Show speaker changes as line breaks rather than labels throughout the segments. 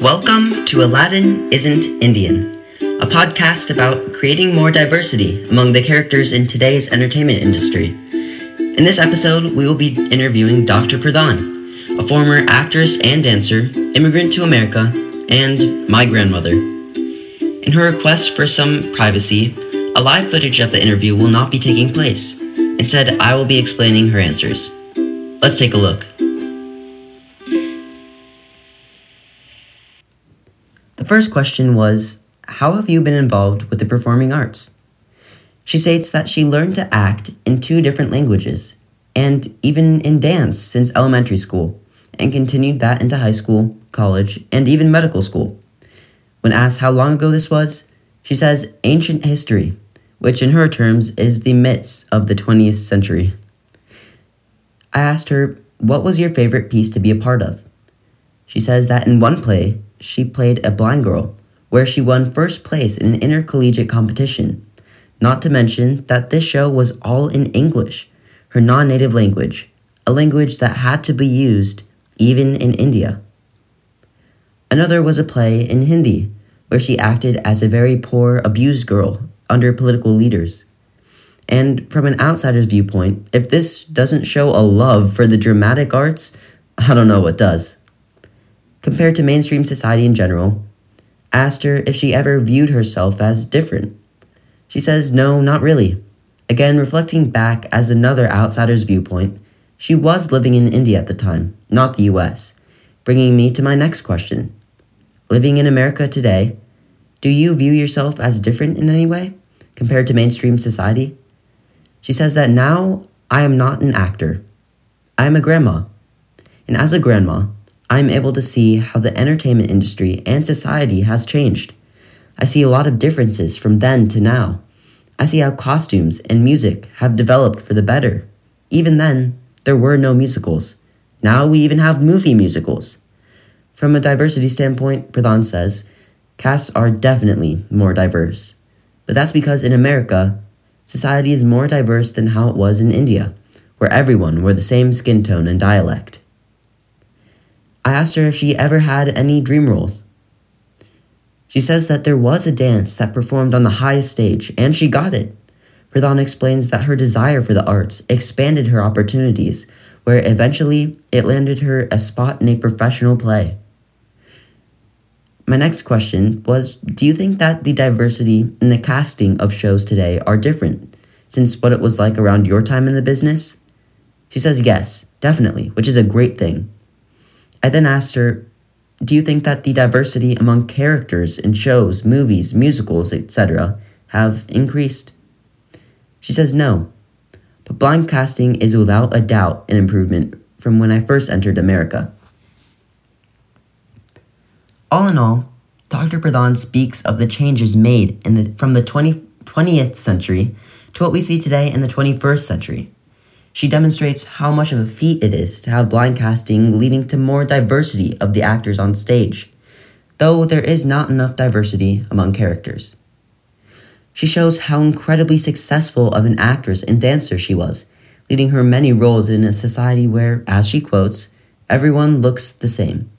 Welcome to Aladdin Isn't Indian, a podcast about creating more diversity among the characters in today's entertainment industry. In this episode, we will be interviewing Dr. Pradhan, a former actress and dancer, immigrant to America, and my grandmother. In her request for some privacy, a live footage of the interview will not be taking place. Instead, I will be explaining her answers. Let's take a look. First question was How have you been involved with the performing arts? She states that she learned to act in two different languages and even in dance since elementary school and continued that into high school, college, and even medical school. When asked how long ago this was, she says ancient history, which in her terms is the myths of the 20th century. I asked her, What was your favorite piece to be a part of? She says that in one play, she played a blind girl, where she won first place in an intercollegiate competition. Not to mention that this show was all in English, her non native language, a language that had to be used even in India. Another was a play in Hindi, where she acted as a very poor, abused girl under political leaders. And from an outsider's viewpoint, if this doesn't show a love for the dramatic arts, I don't know what does. Compared to mainstream society in general, asked her if she ever viewed herself as different. She says no, not really. Again, reflecting back as another outsider's viewpoint, she was living in India at the time, not the US, bringing me to my next question. Living in America today, do you view yourself as different in any way compared to mainstream society? She says that now I am not an actor. I am a grandma. And as a grandma, I am able to see how the entertainment industry and society has changed. I see a lot of differences from then to now. I see how costumes and music have developed for the better. Even then, there were no musicals. Now we even have movie musicals. From a diversity standpoint, Pradhan says, casts are definitely more diverse. But that's because in America, society is more diverse than how it was in India, where everyone wore the same skin tone and dialect. I asked her if she ever had any dream roles. She says that there was a dance that performed on the highest stage, and she got it. Pradhan explains that her desire for the arts expanded her opportunities, where eventually it landed her a spot in a professional play. My next question was Do you think that the diversity in the casting of shows today are different since what it was like around your time in the business? She says yes, definitely, which is a great thing. I then asked her, Do you think that the diversity among characters in shows, movies, musicals, etc., have increased? She says no, but blind casting is without a doubt an improvement from when I first entered America. All in all, Dr. Pradhan speaks of the changes made the, from the 20, 20th century to what we see today in the 21st century. She demonstrates how much of a feat it is to have blind casting leading to more diversity of the actors on stage, though there is not enough diversity among characters. She shows how incredibly successful of an actress and dancer she was, leading her many roles in a society where, as she quotes, everyone looks the same.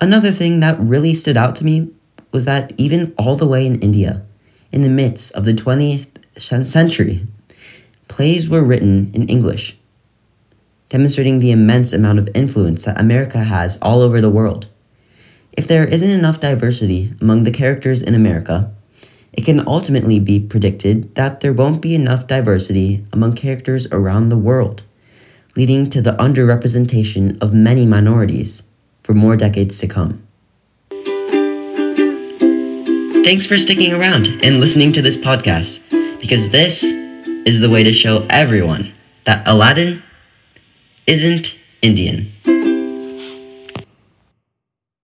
Another thing that really stood out to me was that even all the way in India, in the midst of the 20th century, plays were written in English, demonstrating the immense amount of influence that America has all over the world. If there isn't enough diversity among the characters in America, it can ultimately be predicted that there won't be enough diversity among characters around the world, leading to the underrepresentation of many minorities for more decades to come. Thanks for sticking around and listening to this podcast, because this is the way to show everyone that Aladdin isn't Indian.